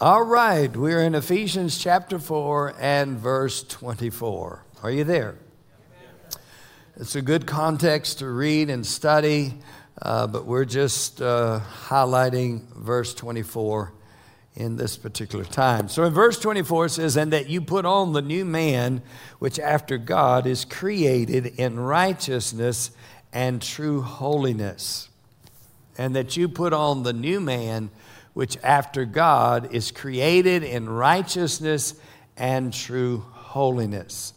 All right, we're in Ephesians chapter 4 and verse 24. Are you there? It's a good context to read and study, uh, but we're just uh, highlighting verse 24 in this particular time. So in verse 24 it says, And that you put on the new man, which after God is created in righteousness and true holiness. And that you put on the new man, which after God is created in righteousness and true holiness.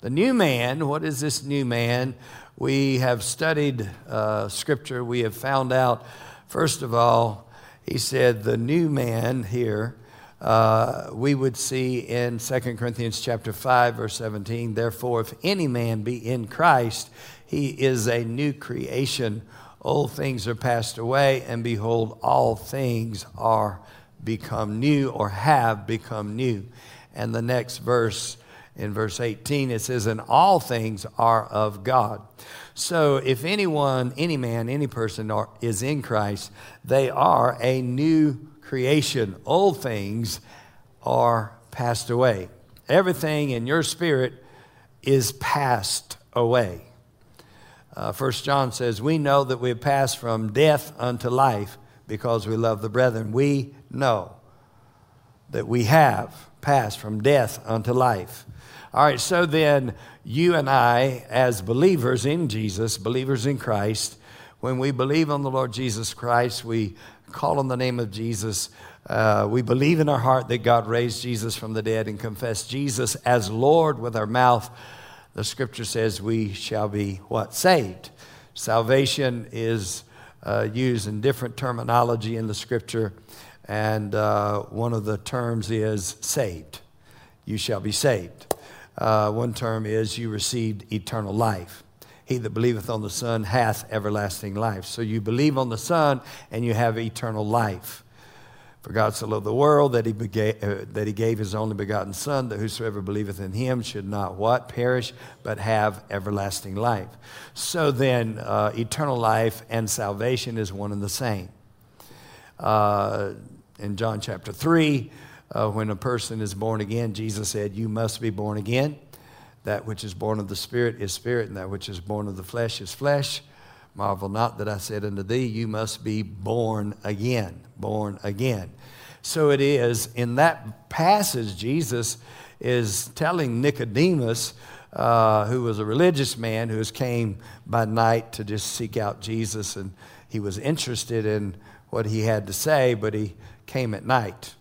The new man, what is this new man? We have studied uh, scripture. We have found out, first of all, he said the new man here, uh, we would see in 2 Corinthians chapter 5, verse 17, therefore, if any man be in Christ, he is a new creation Old things are passed away, and behold, all things are become new or have become new. And the next verse, in verse 18, it says, And all things are of God. So if anyone, any man, any person are, is in Christ, they are a new creation. Old things are passed away. Everything in your spirit is passed away. Uh, John says, We know that we have passed from death unto life because we love the brethren. We know that we have passed from death unto life. All right, so then you and I, as believers in Jesus, believers in Christ, when we believe on the Lord Jesus Christ, we call on the name of Jesus. Uh, we believe in our heart that God raised Jesus from the dead and confess Jesus as Lord with our mouth the scripture says we shall be what? Saved. Salvation is uh, used in different terminology in the scripture, and uh, one of the terms is saved. You shall be saved. Uh, one term is you received eternal life. He that believeth on the Son hath everlasting life. So you believe on the Son and you have eternal life. For God so loved the world that he, bega- uh, that he gave his only begotten Son, that whosoever believeth in him should not what? Perish, but have everlasting life. So then, uh, eternal life and salvation is one and the same. Uh, in John chapter 3, uh, when a person is born again, Jesus said, You must be born again. That which is born of the Spirit is spirit, and that which is born of the flesh is flesh. Marvel not that I said unto thee, You must be born again. Born again. So it is in that passage, Jesus is telling Nicodemus, uh, who was a religious man who came by night to just seek out Jesus, and he was interested in what he had to say, but he came at night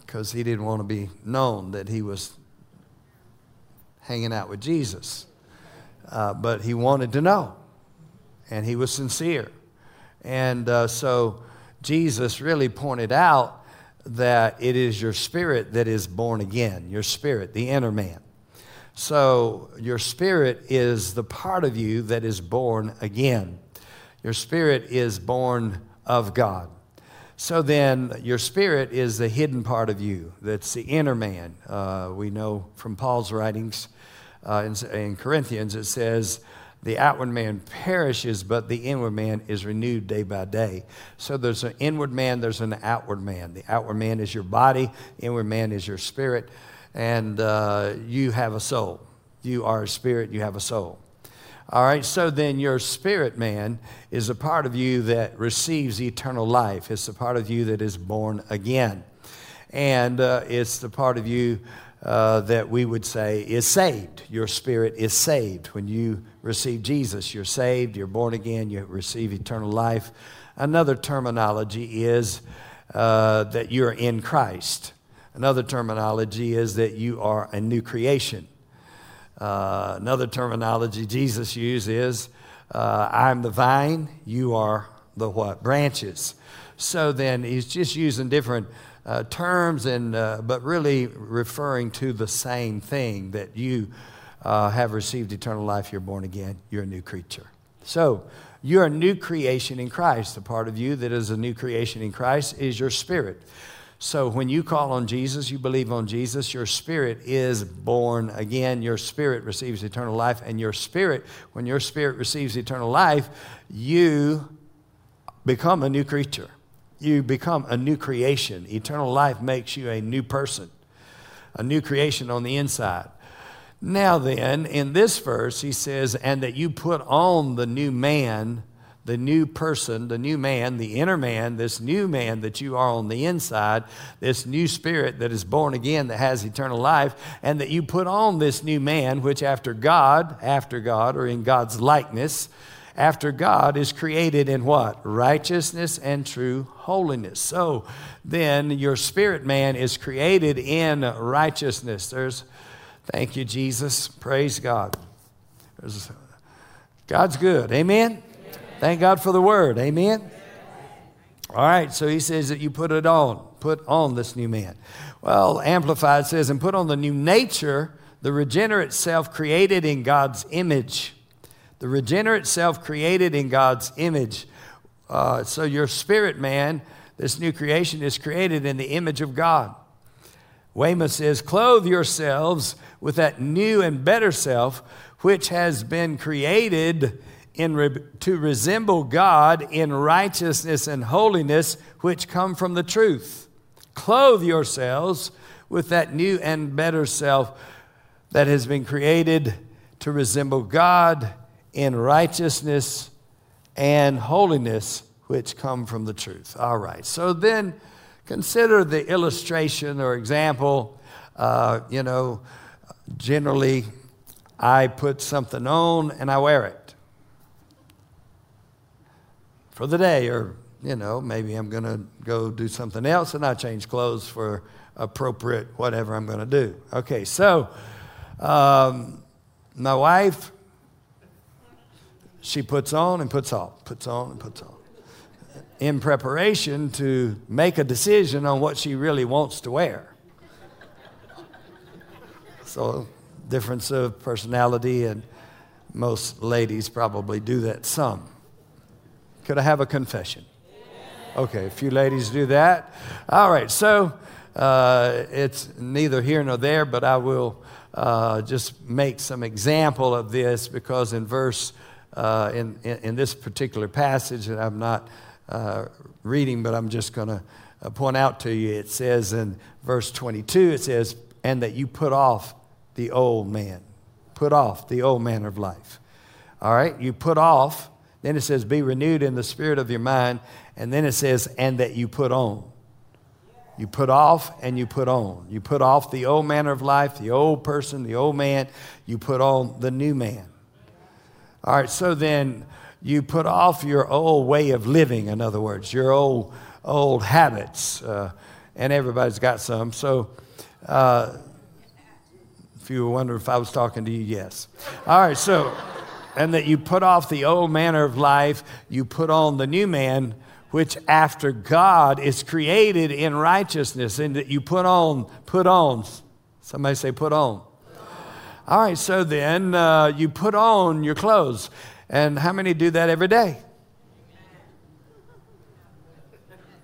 because he didn't want to be known that he was hanging out with Jesus. Uh, but he wanted to know and he was sincere. And uh, so Jesus really pointed out that it is your spirit that is born again, your spirit, the inner man. So your spirit is the part of you that is born again. Your spirit is born of God. So then, your spirit is the hidden part of you. That's the inner man. Uh, we know from Paul's writings uh, in, in Corinthians, it says, the outward man perishes, but the inward man is renewed day by day. So there's an inward man, there's an outward man. The outward man is your body, inward man is your spirit, and uh, you have a soul. You are a spirit, you have a soul. All right, so then your spirit man is a part of you that receives eternal life. It's a part of you that is born again. And uh, it's the part of you uh, that we would say is saved. Your spirit is saved. When you receive Jesus, you're saved, you're born again, you receive eternal life. Another terminology is uh, that you're in Christ. Another terminology is that you are a new creation. Uh, another terminology Jesus used is uh, I'm the vine, you are the what? Branches. So then he's just using different uh, terms, and, uh, but really referring to the same thing that you uh, have received eternal life, you're born again, you're a new creature. So, you're a new creation in Christ. The part of you that is a new creation in Christ is your spirit. So, when you call on Jesus, you believe on Jesus, your spirit is born again. Your spirit receives eternal life. And your spirit, when your spirit receives eternal life, you become a new creature you become a new creation. Eternal life makes you a new person, a new creation on the inside. Now, then, in this verse, he says, and that you put on the new man, the new person, the new man, the inner man, this new man that you are on the inside, this new spirit that is born again that has eternal life, and that you put on this new man, which after God, after God, or in God's likeness, after God is created in what? Righteousness and true holiness. So then your spirit man is created in righteousness. There's, thank you, Jesus. Praise God. There's, God's good. Amen? Amen? Thank God for the word. Amen? Amen? All right, so he says that you put it on, put on this new man. Well, Amplified says, and put on the new nature, the regenerate self created in God's image the regenerate self created in God's image. Uh, so your spirit man, this new creation, is created in the image of God. Weymouth says, Clothe yourselves with that new and better self, which has been created in re- to resemble God in righteousness and holiness, which come from the truth. Clothe yourselves with that new and better self that has been created to resemble God in righteousness and holiness which come from the truth. All right. So then consider the illustration or example. Uh, you know, generally, I put something on and I wear it for the day, or, you know, maybe I'm going to go do something else and I change clothes for appropriate whatever I'm going to do. Okay, so um, my wife she puts on and puts off, puts on and puts on, in preparation to make a decision on what she really wants to wear. So, difference of personality, and most ladies probably do that some. Could I have a confession? Okay, a few ladies do that. All right, so uh, it's neither here nor there, but I will uh, just make some example of this because in verse uh, in, in, in, this particular passage that I'm not uh, reading, but I'm just going to uh, point out to you. It says in verse 22, it says, and that you put off the old man. Put off the old manner of life. All right, you put off. Then it says, be renewed in the spirit of your mind. And then it says, and that you put on. You put off and you put on. You put off the old manner of life, the old person, the old man. You put on the new man. All right, so then you put off your old way of living, in other words, your old, old habits, uh, and everybody's got some. So, uh, if you were wondering if I was talking to you, yes. All right, so, and that you put off the old manner of life, you put on the new man, which after God is created in righteousness, and that you put on, put on. Somebody say, put on. All right, so then uh, you put on your clothes. And how many do that every day?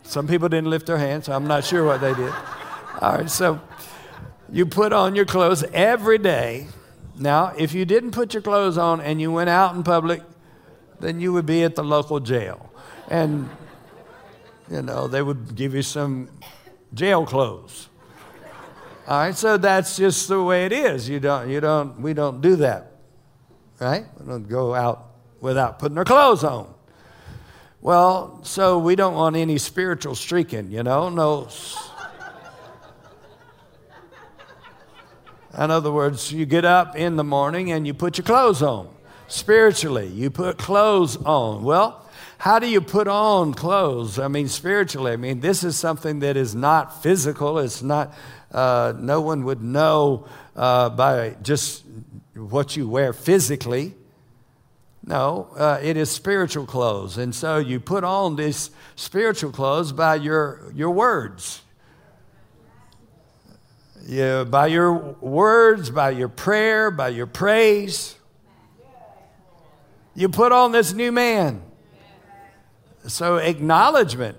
Some people didn't lift their hands, so I'm not sure what they did. All right, so you put on your clothes every day. Now, if you didn't put your clothes on and you went out in public, then you would be at the local jail. And, you know, they would give you some jail clothes. All right, so that's just the way it is. You don't, you don't, we don't do that, right? We don't go out without putting our clothes on. Well, so we don't want any spiritual streaking, you know, no. In other words, you get up in the morning and you put your clothes on. Spiritually, you put clothes on. Well, how do you put on clothes? I mean, spiritually, I mean, this is something that is not physical. It's not uh, no one would know uh, by just what you wear physically. No, uh, it is spiritual clothes. And so you put on these spiritual clothes by your, your words. Yeah, by your words, by your prayer, by your praise. You put on this new man. So, acknowledgement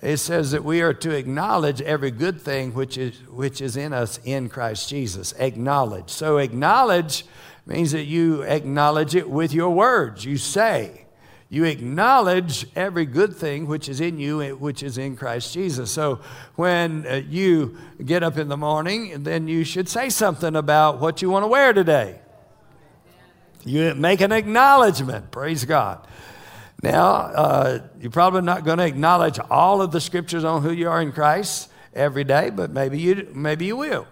it says that we are to acknowledge every good thing which is, which is in us in Christ Jesus. Acknowledge. So, acknowledge means that you acknowledge it with your words. You say, You acknowledge every good thing which is in you, which is in Christ Jesus. So when uh, you get up in the morning, then you should say something about what you want to wear today. You make an acknowledgement. Praise God. Now, uh, you're probably not going to acknowledge all of the scriptures on who you are in Christ every day, but maybe you, maybe you will.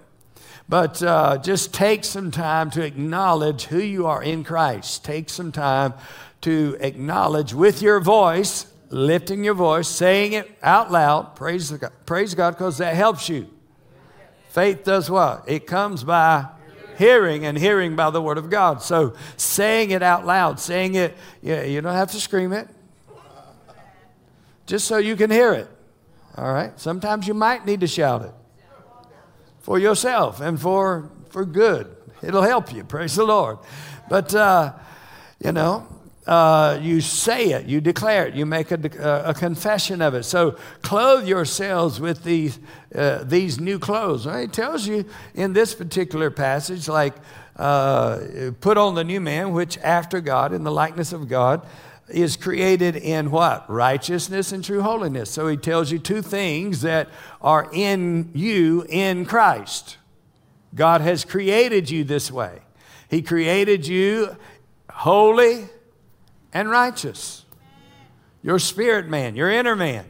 But uh, just take some time to acknowledge who you are in Christ. Take some time to acknowledge with your voice, lifting your voice, saying it out loud. Praise God, praise God, because that helps you. Faith does what? It comes by hearing and hearing by the word of God. So saying it out loud, saying it, yeah, you don't have to scream it, just so you can hear it. All right? Sometimes you might need to shout it for yourself and for, for good. It'll help you. Praise the Lord. But, uh, you know, uh, you say it, you declare it, you make a, uh, a confession of it. So clothe yourselves with these, uh, these new clothes. Right? It tells you in this particular passage, like, uh, put on the new man, which after God, in the likeness of God, is created in what? Righteousness and true holiness. So he tells you two things that are in you in Christ. God has created you this way. He created you holy and righteous. Your spirit man, your inner man.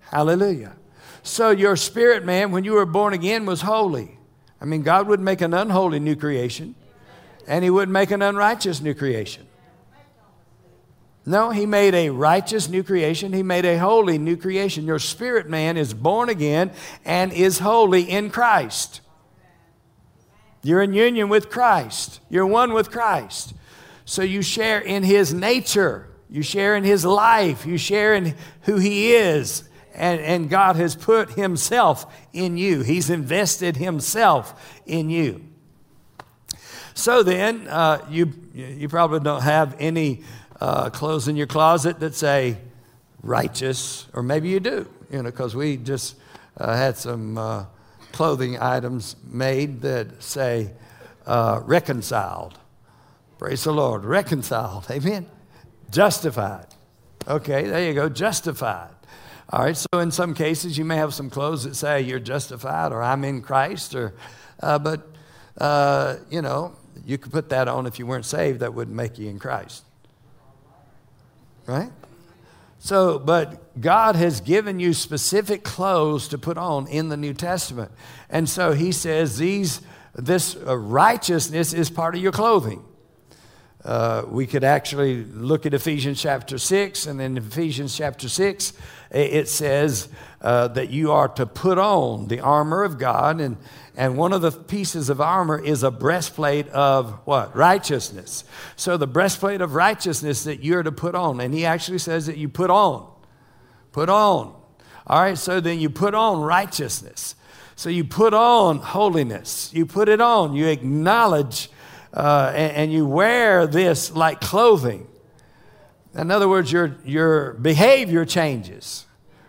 Hallelujah. So, your spirit man, when you were born again, was holy. I mean, God would make an unholy new creation, and He would make an unrighteous new creation. No, He made a righteous new creation. He made a holy new creation. Your spirit man is born again and is holy in Christ. You're in union with Christ, you're one with Christ. So you share in his nature, you share in his life, you share in who he is. And, and God has put himself in you, he's invested himself in you. So then, uh, you, you probably don't have any uh, clothes in your closet that say righteous, or maybe you do, you know, because we just uh, had some uh, clothing items made that say uh, reconciled. Praise the Lord. Reconciled. Amen. Justified. Okay, there you go. Justified. All right, so in some cases, you may have some clothes that say you're justified or I'm in Christ, or, uh, but, uh, you know, you could put that on if you weren't saved, that wouldn't make you in Christ. Right? So, but God has given you specific clothes to put on in the New Testament. And so he says these, this uh, righteousness is part of your clothing. Uh, we could actually look at Ephesians chapter 6, and in Ephesians chapter 6, it says uh, that you are to put on the armor of God, and, and one of the pieces of armor is a breastplate of what? Righteousness. So the breastplate of righteousness that you're to put on, and he actually says that you put on. Put on. All right, so then you put on righteousness. So you put on holiness. You put it on. You acknowledge uh, and, and you wear this like clothing. In other words, your, your behavior changes.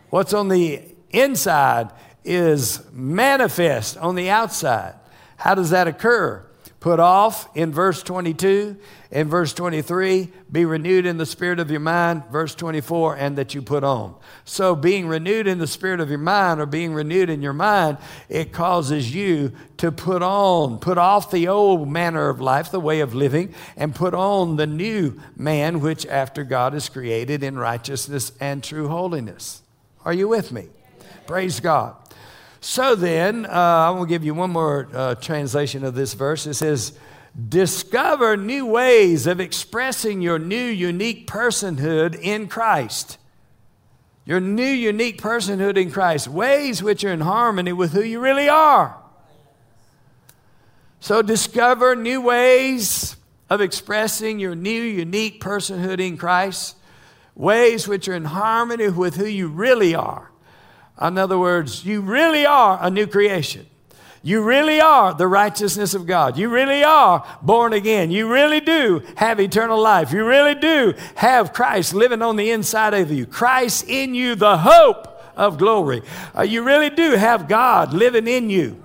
What's on the inside is manifest on the outside. How does that occur? Put off in verse 22. In verse 23, be renewed in the spirit of your mind. Verse 24, and that you put on. So, being renewed in the spirit of your mind or being renewed in your mind, it causes you to put on, put off the old manner of life, the way of living, and put on the new man, which after God is created in righteousness and true holiness. Are you with me? Praise God. So then, uh, I will give you one more uh, translation of this verse. It says, Discover new ways of expressing your new unique personhood in Christ. Your new unique personhood in Christ, ways which are in harmony with who you really are. So discover new ways of expressing your new unique personhood in Christ, ways which are in harmony with who you really are. In other words, you really are a new creation. You really are the righteousness of God. You really are born again. You really do have eternal life. You really do have Christ living on the inside of you. Christ in you, the hope of glory. Uh, you really do have God living in you.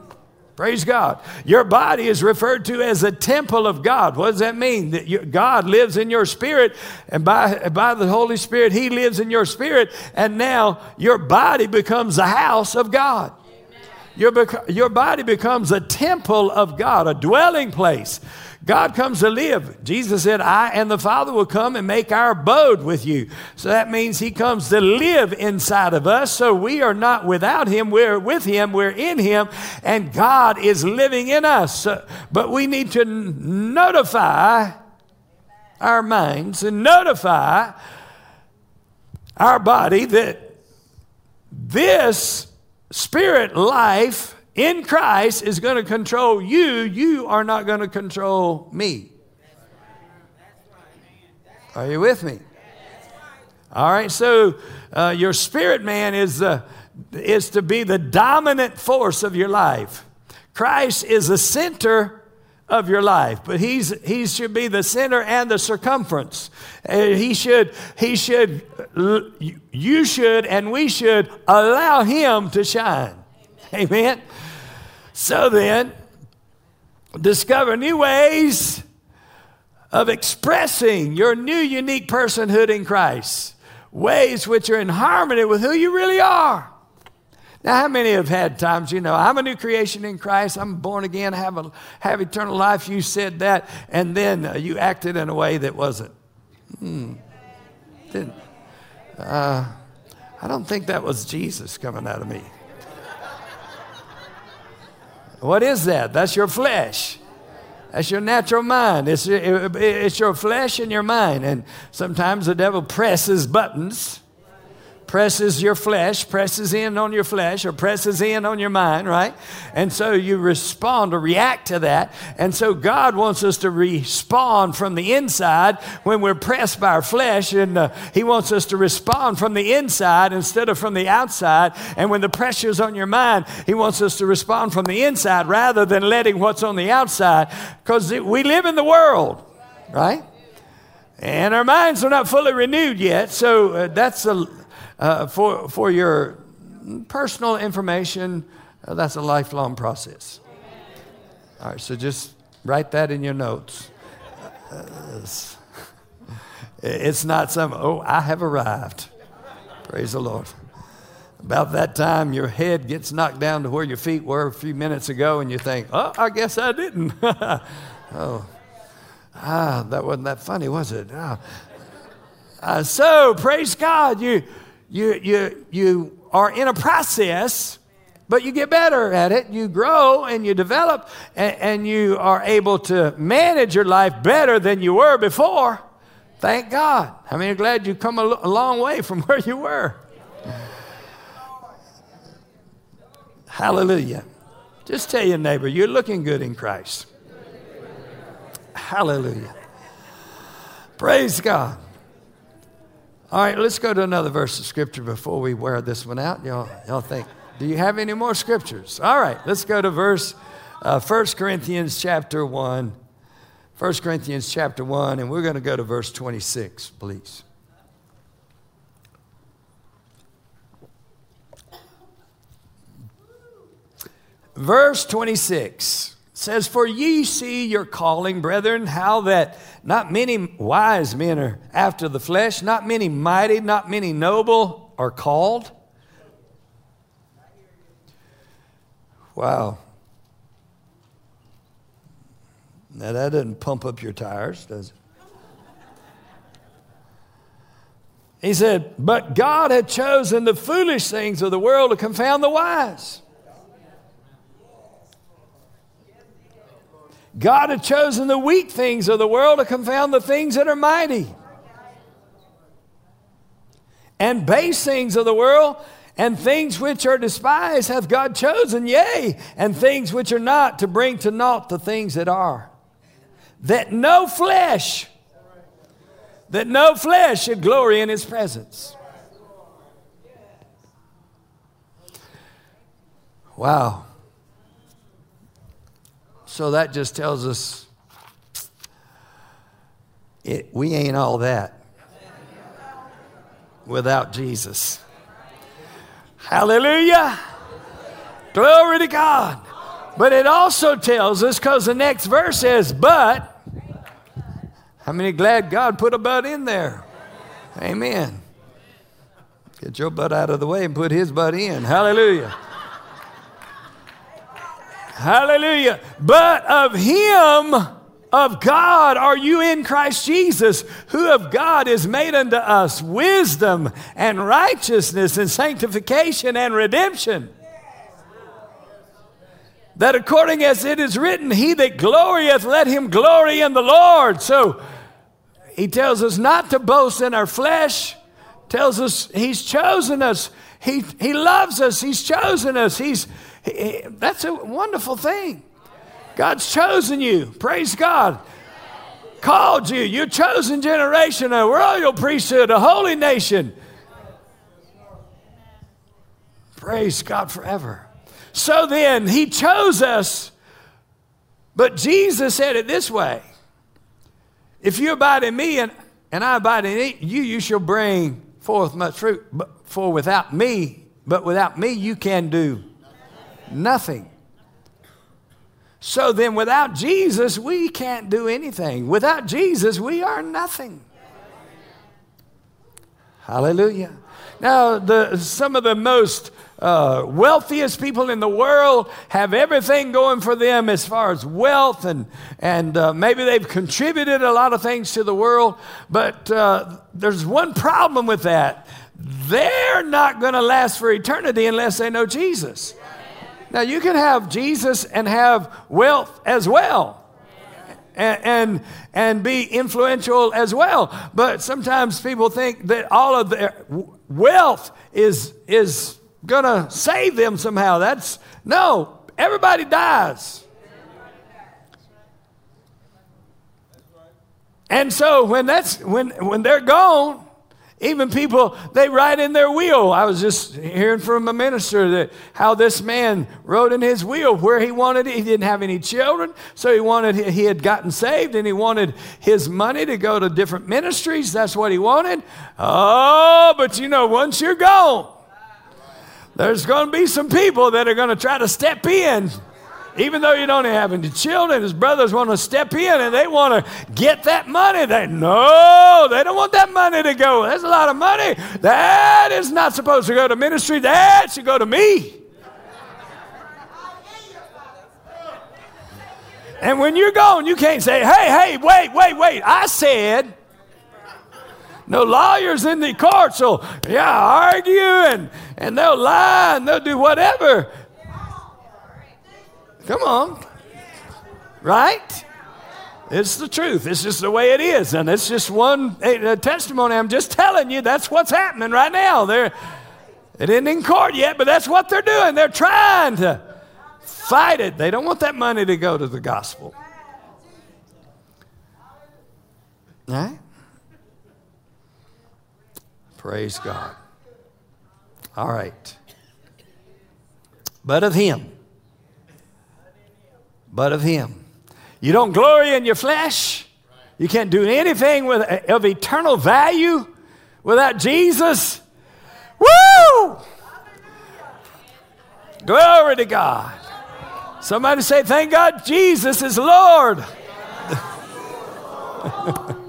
Praise God. Your body is referred to as a temple of God. What does that mean? That you, God lives in your spirit, and by, by the Holy Spirit, He lives in your spirit, and now your body becomes the house of God. Your, your body becomes a temple of God, a dwelling place. God comes to live. Jesus said, I and the Father will come and make our abode with you. So that means He comes to live inside of us. So we are not without Him, we're with Him, we're in Him, and God is living in us. But we need to notify our minds and notify our body that this spirit life in Christ is going to control you, you are not going to control me. Are you with me? All right, so uh, your spirit man is, uh, is to be the dominant force of your life. Christ is the center of your life, but he's, he should be the center and the circumference. Uh, he should, he should, you should, and we should allow him to shine. Amen. So then, discover new ways of expressing your new unique personhood in Christ, ways which are in harmony with who you really are. Now, how many have had times, you know, I'm a new creation in Christ, I'm born again, have, a, have eternal life? You said that, and then uh, you acted in a way that wasn't. Hmm, didn't. Uh, I don't think that was Jesus coming out of me. What is that? That's your flesh. That's your natural mind. It's, it's your flesh and your mind. And sometimes the devil presses buttons presses your flesh, presses in on your flesh, or presses in on your mind, right? And so you respond or react to that. And so God wants us to respond from the inside when we're pressed by our flesh, and uh, He wants us to respond from the inside instead of from the outside. And when the pressure's on your mind, He wants us to respond from the inside rather than letting what's on the outside, because we live in the world, right? And our minds are not fully renewed yet, so uh, that's a uh, for, for your personal information, uh, that's a lifelong process. All right, so just write that in your notes. Uh, it's, not some, oh, I have arrived. Praise the Lord. About that time, your head gets knocked down to where your feet were a few minutes ago, and you think, oh, I guess I didn't. oh, ah, that wasn't that funny, was it? Ah. Uh, so, praise God, you you, you, you are in a process, but you get better at it. You grow and you develop, and, and you are able to manage your life better than you were before. Thank God. I mean, I'm glad you come a long way from where you were. Hallelujah. Just tell your neighbor, you're looking good in Christ. Hallelujah. Praise God. All right, let's go to another verse of scripture before we wear this one out. Y'all, y'all think, do you have any more scriptures? All right, let's go to verse uh, 1 Corinthians chapter 1. 1 Corinthians chapter 1, and we're going to go to verse 26, please. Verse 26 says, For ye see your calling, brethren, how that not many wise men are after the flesh, not many mighty, not many noble are called. Wow. Now that doesn't pump up your tires, does it? He said, But God had chosen the foolish things of the world to confound the wise. God had chosen the weak things of the world to confound the things that are mighty. And base things of the world and things which are despised hath God chosen, yea, and things which are not to bring to naught the things that are. That no flesh, that no flesh should glory in his presence. Wow. So that just tells us it, we ain't all that without Jesus. Hallelujah. Glory to God. But it also tells us, because the next verse says, but. How many glad God put a but in there? Amen. Get your butt out of the way and put his butt in. Hallelujah. Hallelujah. But of him, of God, are you in Christ Jesus, who of God is made unto us wisdom and righteousness and sanctification and redemption. That according as it is written, he that glorieth, let him glory in the Lord. So he tells us not to boast in our flesh tells us he's chosen us. He, he loves us. He's chosen us. He's, he, that's a wonderful thing. God's chosen you. Praise God. Called you. You're chosen generation, a royal priesthood, a holy nation. Praise God forever. So then, He chose us, but Jesus said it this way If you abide in me and, and I abide in you, you shall bring forth much fruit. For without me, but without me, you can do nothing. So then, without Jesus, we can't do anything. Without Jesus, we are nothing. Hallelujah. Now, the, some of the most uh, wealthiest people in the world have everything going for them as far as wealth, and, and uh, maybe they've contributed a lot of things to the world, but uh, there's one problem with that. They're not going to last for eternity unless they know Jesus. Now, you can have Jesus and have wealth as well. And, and, and be influential as well. But sometimes people think that all of their wealth is, is to save them somehow. That's no, everybody dies. And so when that's when when they're gone, even people they ride in their wheel. I was just hearing from a minister that how this man rode in his wheel where he wanted he didn't have any children, so he wanted he had gotten saved and he wanted his money to go to different ministries. That's what he wanted. Oh, but you know, once you're gone, there's going to be some people that are going to try to step in. Even though you don't have any children, his brothers want to step in and they want to get that money. They no, they don't want that money to go. That's a lot of money. That is not supposed to go to ministry. That should go to me. And when you're gone, you can't say, hey, hey, wait, wait, wait. I said, no lawyers in the court, so yeah, argue and, and they'll lie and they'll do whatever. Come on. Right? It's the truth. It's just the way it is. And it's just one testimony. I'm just telling you that's what's happening right now. They're, it isn't in court yet, but that's what they're doing. They're trying to fight it. They don't want that money to go to the gospel. Right? Praise God. All right. But of Him. But of Him. You don't glory in your flesh. You can't do anything with, of eternal value without Jesus. Woo! Glory to God. Somebody say, Thank God Jesus is Lord.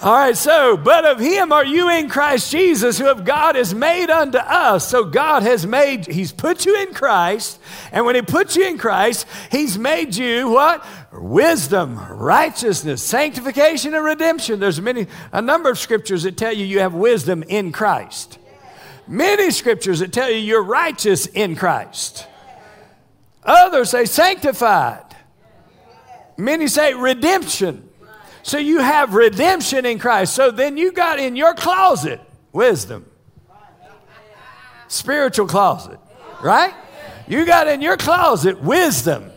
All right, so, but of him are you in Christ Jesus, who of God is made unto us. So God has made, he's put you in Christ, and when he put you in Christ, he's made you what? Wisdom, righteousness, sanctification, and redemption. There's many, a number of scriptures that tell you you have wisdom in Christ. Many scriptures that tell you you're righteous in Christ. Others say sanctified. Many say redemption. So you have redemption in Christ. So then you got in your closet wisdom, spiritual closet, right? You got in your closet wisdom.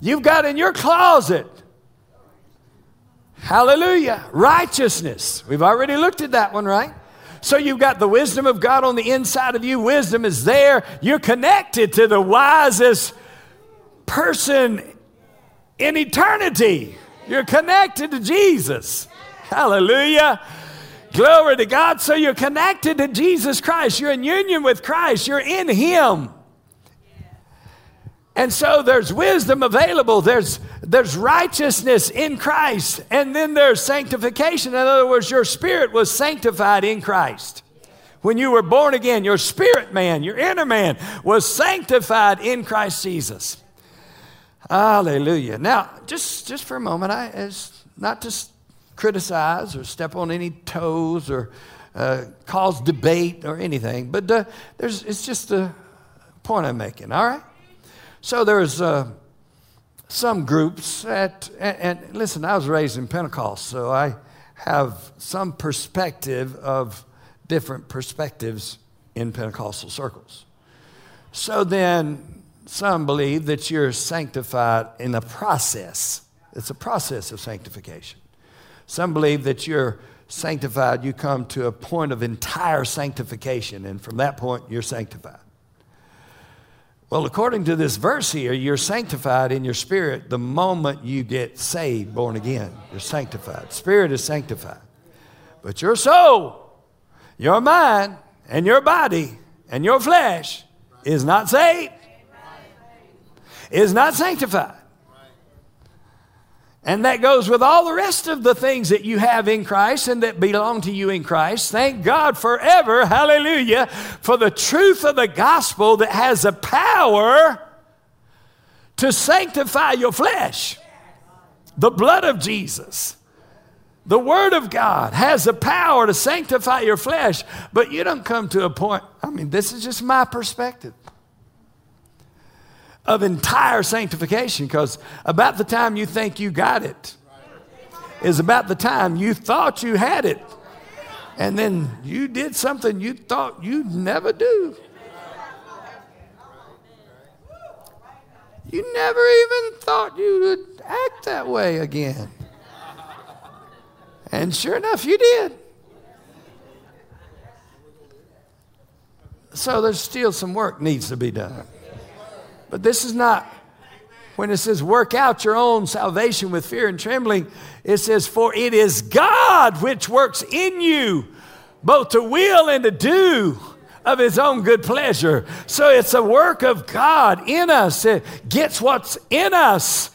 You've got in your closet, hallelujah, righteousness. We've already looked at that one, right? So you've got the wisdom of God on the inside of you. Wisdom is there. You're connected to the wisest person in eternity. You're connected to Jesus. Hallelujah. Glory to God. So you're connected to Jesus Christ. You're in union with Christ. You're in Him. And so there's wisdom available, there's, there's righteousness in Christ, and then there's sanctification. In other words, your spirit was sanctified in Christ. When you were born again, your spirit man, your inner man, was sanctified in Christ Jesus. Hallelujah. Now, just, just for a moment, I, as not to criticize or step on any toes or uh, cause debate or anything, but uh, there's, it's just a point I'm making, all right? So there's uh, some groups that, and, and listen, I was raised in Pentecost, so I have some perspective of different perspectives in Pentecostal circles. So then, some believe that you're sanctified in a process. It's a process of sanctification. Some believe that you're sanctified, you come to a point of entire sanctification, and from that point, you're sanctified. Well, according to this verse here, you're sanctified in your spirit the moment you get saved, born again. You're sanctified. Spirit is sanctified. But your soul, your mind, and your body, and your flesh is not saved, is not sanctified. And that goes with all the rest of the things that you have in Christ and that belong to you in Christ. Thank God forever, hallelujah, for the truth of the gospel that has the power to sanctify your flesh. The blood of Jesus. The Word of God has the power to sanctify your flesh, but you don't come to a point. I mean, this is just my perspective of entire sanctification because about the time you think you got it is about the time you thought you had it. And then you did something you thought you'd never do. You never even thought you would act that way again. And sure enough, you did. So there's still some work needs to be done. But this is not, when it says work out your own salvation with fear and trembling, it says, for it is God which works in you, both to will and to do of his own good pleasure. So it's a work of God in us. It gets what's in us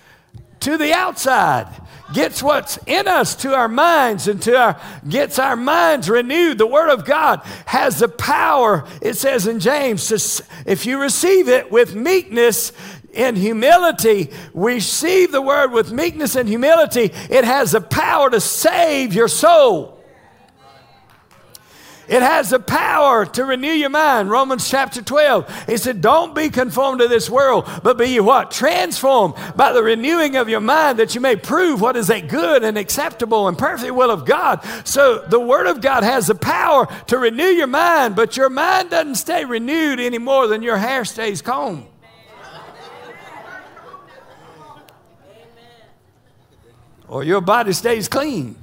to the outside gets what's in us to our minds and to our gets our minds renewed. The word of god has the power it says in james if you receive it with meekness and humility receive the word with meekness and humility it has the power to save your soul it has the power to renew your mind. Romans chapter 12. He said, Don't be conformed to this world, but be what? Transformed by the renewing of your mind that you may prove what is a good and acceptable and perfect will of God. So the Word of God has the power to renew your mind, but your mind doesn't stay renewed any more than your hair stays combed. Or your body stays clean.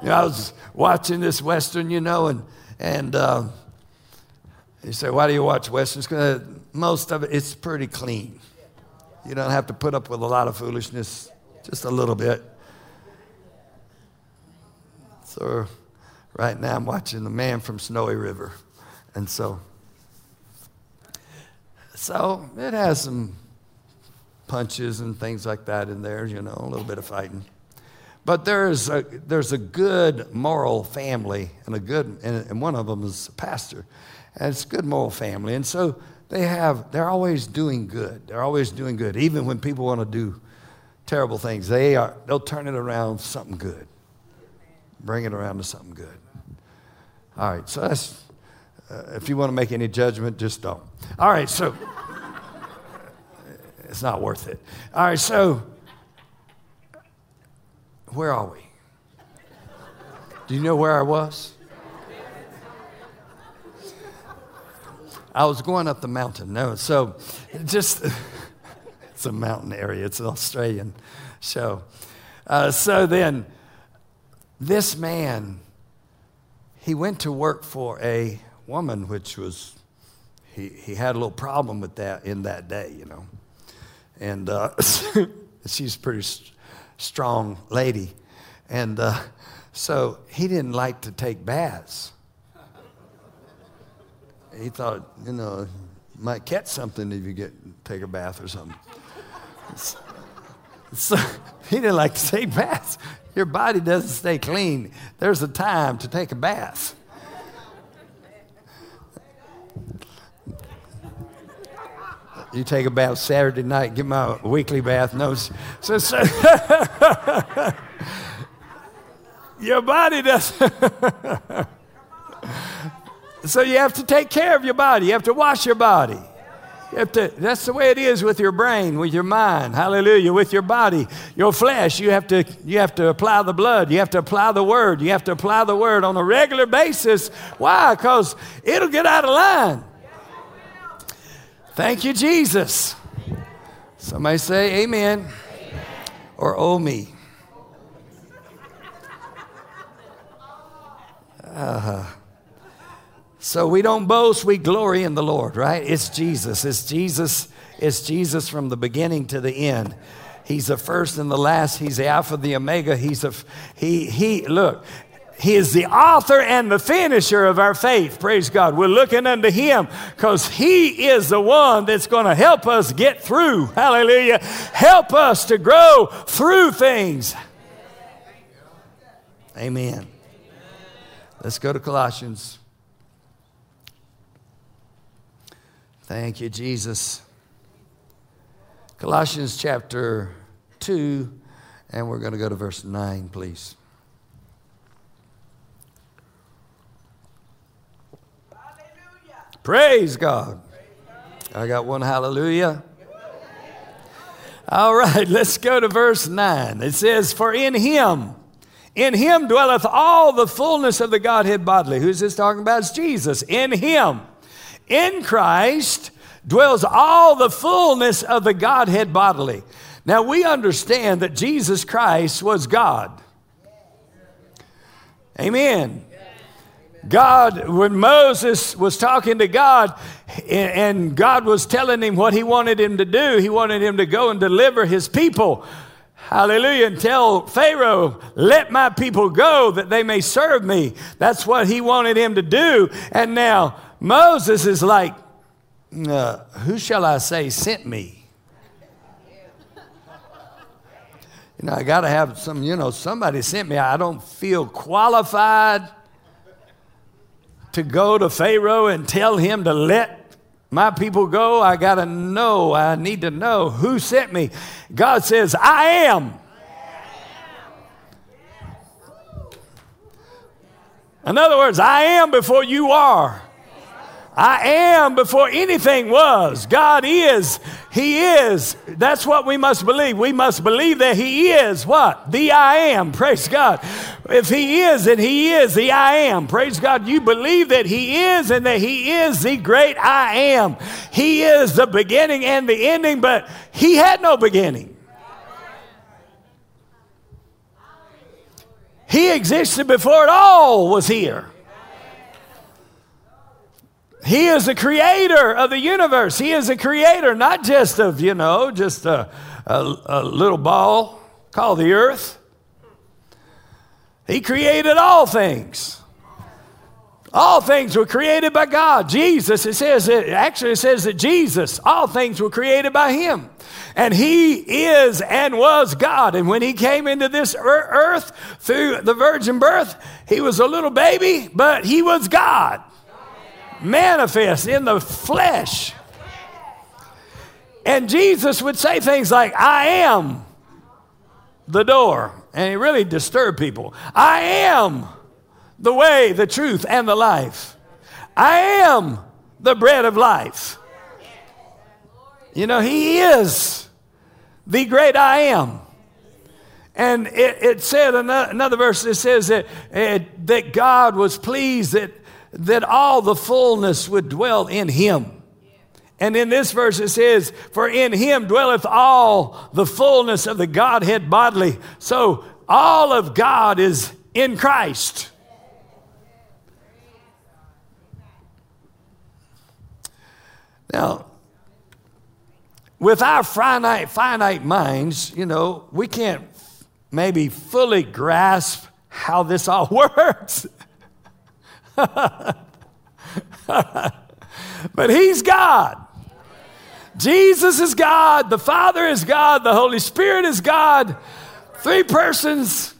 You know, I was watching this Western, you know, and, and uh, you say, why do you watch Westerns? Because most of it, it's pretty clean. You don't have to put up with a lot of foolishness, just a little bit. So right now I'm watching The Man from Snowy River. And so, so it has some punches and things like that in there, you know, a little bit of fighting. But there's a, there's a good moral family, and a good, and, one of them is a pastor, and it's a good moral family. And so they have, they're always doing good. They're always doing good, even when people want to do terrible things. They are, they'll turn it around something good, bring it around to something good. All right, so that's, uh, if you want to make any judgment, just don't. All right, so it's not worth it. All right, so where are we? Do you know where I was? I was going up the mountain. No, so just, it's a mountain area, it's an Australian show. Uh, so then, this man, he went to work for a woman, which was, he, he had a little problem with that in that day, you know. And uh, she's pretty strong lady. And uh, so he didn't like to take baths. He thought, you know, might catch something if you get take a bath or something. So, he didn't like to take baths. Your body doesn't stay clean. There's a time to take a bath. You take a bath Saturday night, get my weekly bath. No, so, so your body does. so you have to take care of your body. You have to wash your body. You have to, that's the way it is with your brain, with your mind. Hallelujah. With your body, your flesh. You have to, you have to apply the blood. You have to apply the word. You have to apply the word on a regular basis. Why? Because it'll get out of line. Thank you, Jesus. Somebody say amen, amen. or oh me. Uh, so we don't boast, we glory in the Lord, right? It's Jesus. It's Jesus. It's Jesus from the beginning to the end. He's the first and the last. He's the Alpha, the Omega. He's a, he, he, look, he is the author and the finisher of our faith. Praise God. We're looking unto Him because He is the one that's going to help us get through. Hallelujah. Help us to grow through things. Amen. Let's go to Colossians. Thank you, Jesus. Colossians chapter 2, and we're going to go to verse 9, please. Praise God. I got one hallelujah. All right, let's go to verse 9. It says, For in him, in him dwelleth all the fullness of the Godhead bodily. Who's this talking about? It's Jesus. In him, in Christ, dwells all the fullness of the Godhead bodily. Now we understand that Jesus Christ was God. Amen. God, when Moses was talking to God and God was telling him what he wanted him to do, he wanted him to go and deliver his people. Hallelujah. And tell Pharaoh, let my people go that they may serve me. That's what he wanted him to do. And now Moses is like, uh, who shall I say sent me? You know, I got to have some, you know, somebody sent me. I don't feel qualified to go to Pharaoh and tell him to let my people go, I got to know, I need to know who sent me. God says, I am. In other words, I am before you are. I am before anything was. God is. He is. That's what we must believe. We must believe that He is what? The I am. Praise God. If He is, and He is the I am. Praise God. You believe that He is and that He is the great I am. He is the beginning and the ending, but He had no beginning. He existed before it all was here. He is the creator of the universe. He is the creator, not just of, you know, just a, a, a little ball called the earth. He created all things. All things were created by God. Jesus, it says, it actually says that Jesus, all things were created by Him. And He is and was God. And when He came into this earth through the virgin birth, He was a little baby, but He was God manifest in the flesh. And Jesus would say things like, I am the door. And it really disturbed people. I am the way, the truth, and the life. I am the bread of life. You know, He is the great I am. And it, it said, another, another verse, it says that, it, that God was pleased that that all the fullness would dwell in him. And in this verse it says, For in him dwelleth all the fullness of the Godhead bodily. So all of God is in Christ. Now, with our finite, finite minds, you know, we can't maybe fully grasp how this all works. But He's God. Jesus is God, the Father is God, the Holy Spirit is God. Three persons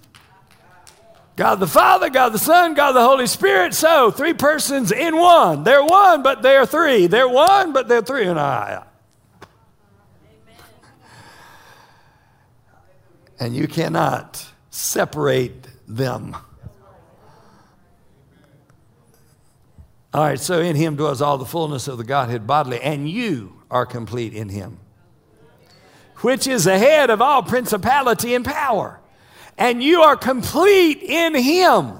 God the Father, God the Son, God the Holy Spirit. So, three persons in one. They're one, but they're three. They're one, but they're three. And I. And you cannot separate them. All right, so in him dwells all the fullness of the Godhead bodily, and you are complete in him, which is the head of all principality and power. And you are complete in him.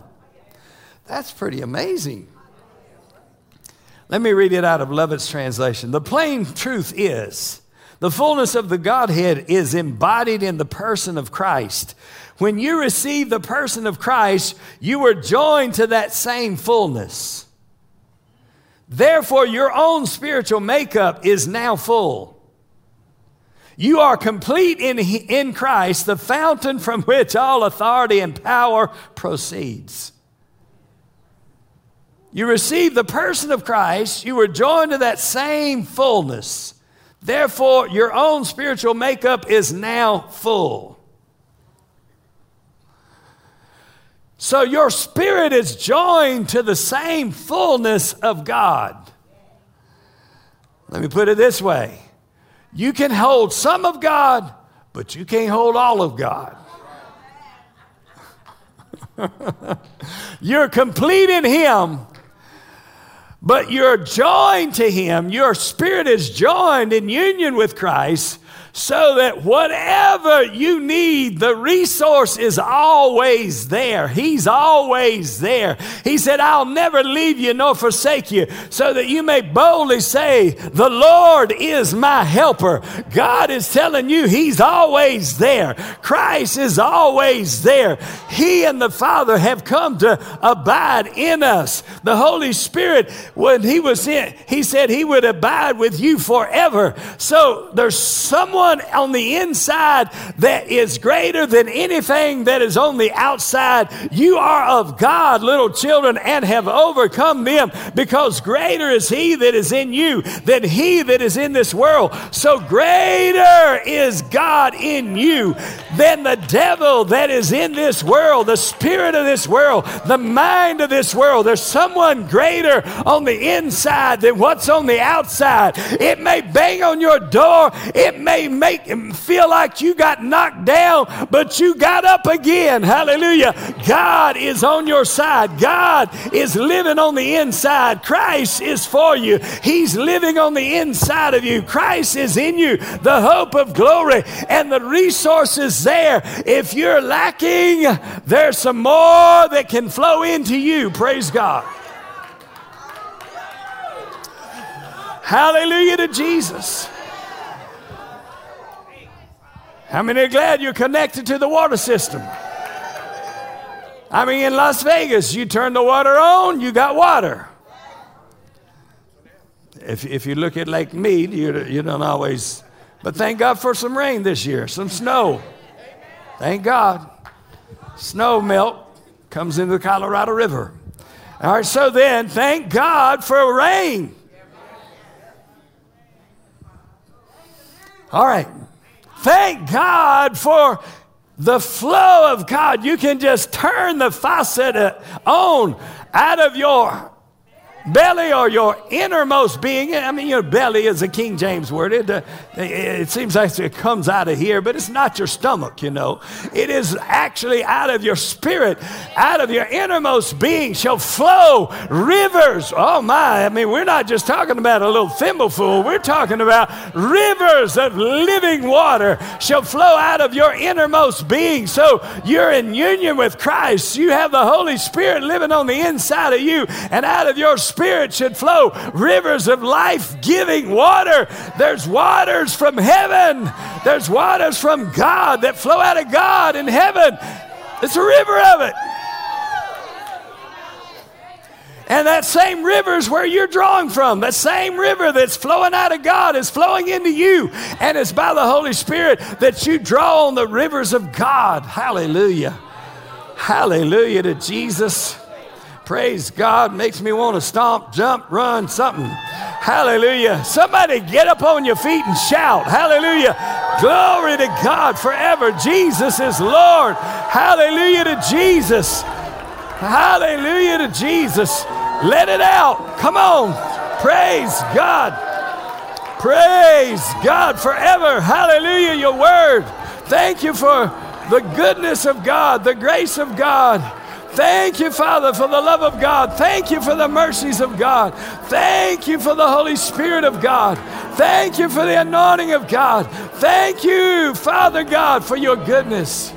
That's pretty amazing. Let me read it out of Lovett's translation. The plain truth is the fullness of the Godhead is embodied in the person of Christ. When you receive the person of Christ, you are joined to that same fullness. Therefore, your own spiritual makeup is now full. You are complete in, in Christ, the fountain from which all authority and power proceeds. You receive the person of Christ, you were joined to that same fullness. Therefore, your own spiritual makeup is now full. So your spirit is joined to the same fullness of God. Let me put it this way you can hold some of God, but you can't hold all of God. you're complete in Him, but you're joined to Him. Your spirit is joined in union with Christ so that whatever you need, the resource is always there. He's always there. He said, I'll never leave you nor forsake you, so that you may boldly say, The Lord is my helper. God is telling you He's always there. Christ is always there. He and the Father have come to abide in us. The Holy Spirit, when He was in, He said He would abide with you forever. So there's someone one on the inside that is greater than anything that is on the outside. You are of God, little children, and have overcome them because greater is He that is in you than He that is in this world. So greater is God in you than the devil that is in this world, the spirit of this world, the mind of this world. There's someone greater on the inside than what's on the outside. It may bang on your door, it may make him feel like you got knocked down, but you got up again. Hallelujah. God is on your side. God is living on the inside. Christ is for you. He's living on the inside of you. Christ is in you, the hope of glory and the resources there. If you're lacking, there's some more that can flow into you. Praise God. Hallelujah to Jesus. How many are glad you're connected to the water system? I mean, in Las Vegas, you turn the water on, you got water. If, if you look at Lake Mead, you, you don't always, but thank God for some rain this year, some snow. Thank God. Snow melt comes into the Colorado River. All right, so then, thank God for rain. All right, Thank God for the flow of God. You can just turn the faucet uh, on out of your belly or your innermost being. I mean, your belly is a King James word. It, uh, it seems like it comes out of here, but it's not your stomach, you know. It is actually out of your spirit, out of your innermost being shall flow rivers. Oh, my. I mean, we're not just talking about a little thimbleful, we're talking about rivers of living water shall flow out of your innermost being. So you're in union with Christ. You have the Holy Spirit living on the inside of you, and out of your Spirit should flow rivers of life giving water. There's waters from heaven, there's waters from God that flow out of God in heaven. It's a river of it. And that same river is where you're drawing from. That same river that's flowing out of God is flowing into you. And it's by the Holy Spirit that you draw on the rivers of God. Hallelujah. Hallelujah to Jesus. Praise God makes me want to stomp, jump, run, something. Hallelujah. Somebody get up on your feet and shout. Hallelujah. Glory to God forever. Jesus is Lord. Hallelujah to Jesus. Hallelujah to Jesus. Let it out. Come on. Praise God. Praise God forever. Hallelujah. Your word. Thank you for the goodness of God, the grace of God. Thank you, Father, for the love of God. Thank you for the mercies of God. Thank you for the Holy Spirit of God. Thank you for the anointing of God. Thank you, Father God, for your goodness.